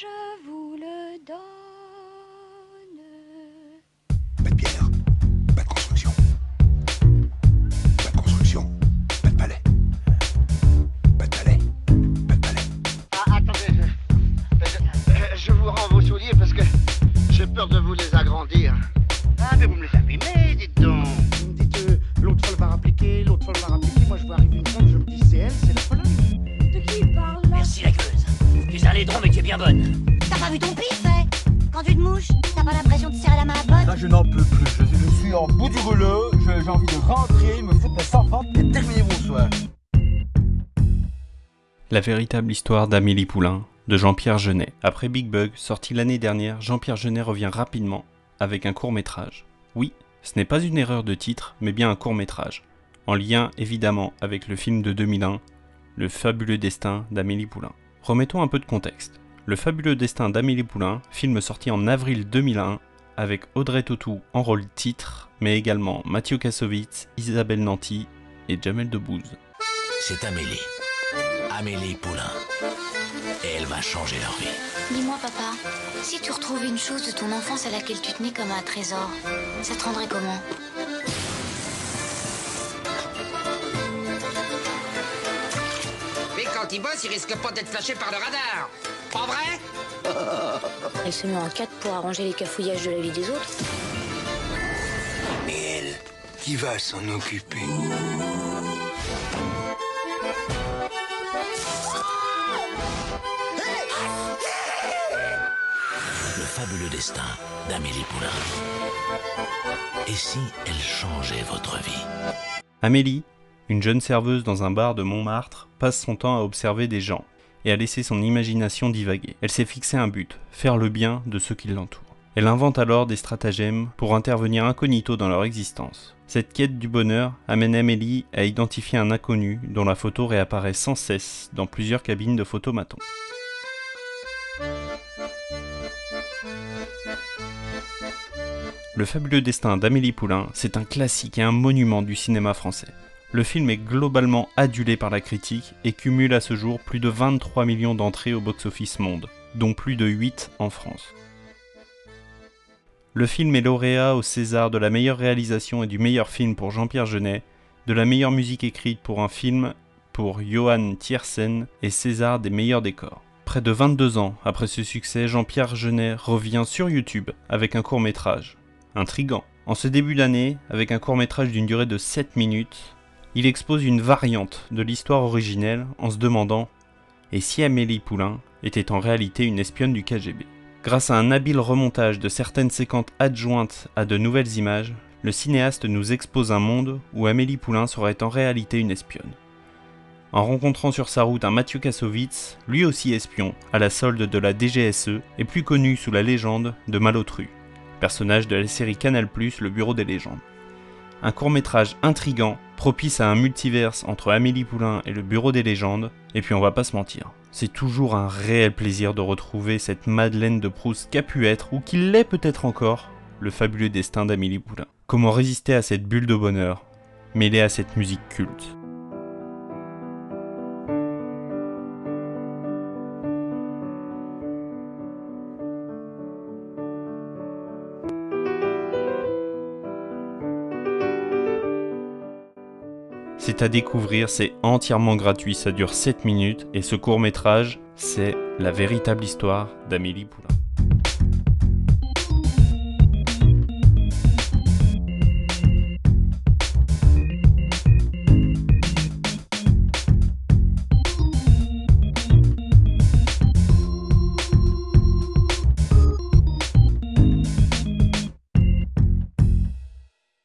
je vous le donne. Pas de pierre, pas de construction. Pas de construction, pas de palais. Pas de palais, pas de palais. Ah, attendez, je, je- je vous rends vos souliers parce que j'ai peur de vous les agrandir. Laidron mais tu es bien bonne. T'as pas vu ton pif, eh Quand tu te mouches, t'as pas l'impression de serrer la main à pote Là, je n'en peux plus. Je, je suis en bout du rouleau. Je- J'ai envie de rentrer, me foutre mes enfants et terminer mon soir. La véritable histoire d'Amélie Poulain, de Jean-Pierre Jeunet. Après Big Bug, sorti l'année dernière, Jean-Pierre Jeunet revient rapidement avec un court métrage. Oui, ce n'est pas une erreur de titre, mais bien un court métrage. En lien évidemment avec le film de 2001, Le fabuleux destin d'Amélie Poulain. Remettons un peu de contexte. Le fabuleux destin d'Amélie Poulain, film sorti en avril 2001 avec Audrey Tautou en rôle titre, mais également Mathieu Kassovitz, Isabelle Nanty et Jamel Debbouze. C'est Amélie. Amélie Poulain. Et elle va changer leur vie. Dis-moi, papa, si tu retrouvais une chose de ton enfance à laquelle tu tenais comme un trésor, ça te rendrait comment? Quand il bosse, il risque pas d'être flashé par le radar. Pas vrai? Elle se met en quatre pour arranger les cafouillages de la vie des autres. Mais elle, qui va s'en occuper? Le fabuleux destin d'Amélie Poulain. Et si elle changeait votre vie? Amélie, une jeune serveuse dans un bar de Montmartre, passe son temps à observer des gens et à laisser son imagination divaguer. Elle s'est fixé un but, faire le bien de ceux qui l'entourent. Elle invente alors des stratagèmes pour intervenir incognito dans leur existence. Cette quête du bonheur amène Amélie à identifier un inconnu dont la photo réapparaît sans cesse dans plusieurs cabines de photomaton. Le fabuleux destin d'Amélie Poulain, c'est un classique et un monument du cinéma français. Le film est globalement adulé par la critique et cumule à ce jour plus de 23 millions d'entrées au box-office monde, dont plus de 8 en France. Le film est lauréat au César de la meilleure réalisation et du meilleur film pour Jean-Pierre Jeunet, de la meilleure musique écrite pour un film pour Johan Tiersen et César des meilleurs décors. Près de 22 ans après ce succès, Jean-Pierre Jeunet revient sur YouTube avec un court métrage. Intrigant. En ce début d'année, avec un court métrage d'une durée de 7 minutes, il expose une variante de l'histoire originelle en se demandant Et si Amélie Poulain était en réalité une espionne du KGB Grâce à un habile remontage de certaines séquences adjointes à de nouvelles images, le cinéaste nous expose un monde où Amélie Poulain serait en réalité une espionne. En rencontrant sur sa route un Mathieu Kassovitz, lui aussi espion, à la solde de la DGSE et plus connu sous la légende de Malotru, personnage de la série Canal+, Le Bureau des légendes. Un court-métrage intrigant, propice à un multiverse entre Amélie Poulain et le Bureau des légendes, et puis on va pas se mentir, c'est toujours un réel plaisir de retrouver cette Madeleine de Proust qu'a pu être, ou qui l'est peut-être encore, le fabuleux destin d'Amélie Poulain. Comment résister à cette bulle de bonheur, mêlée à cette musique culte C'est à découvrir, c'est entièrement gratuit, ça dure 7 minutes et ce court métrage, c'est la véritable histoire d'Amélie Poulain.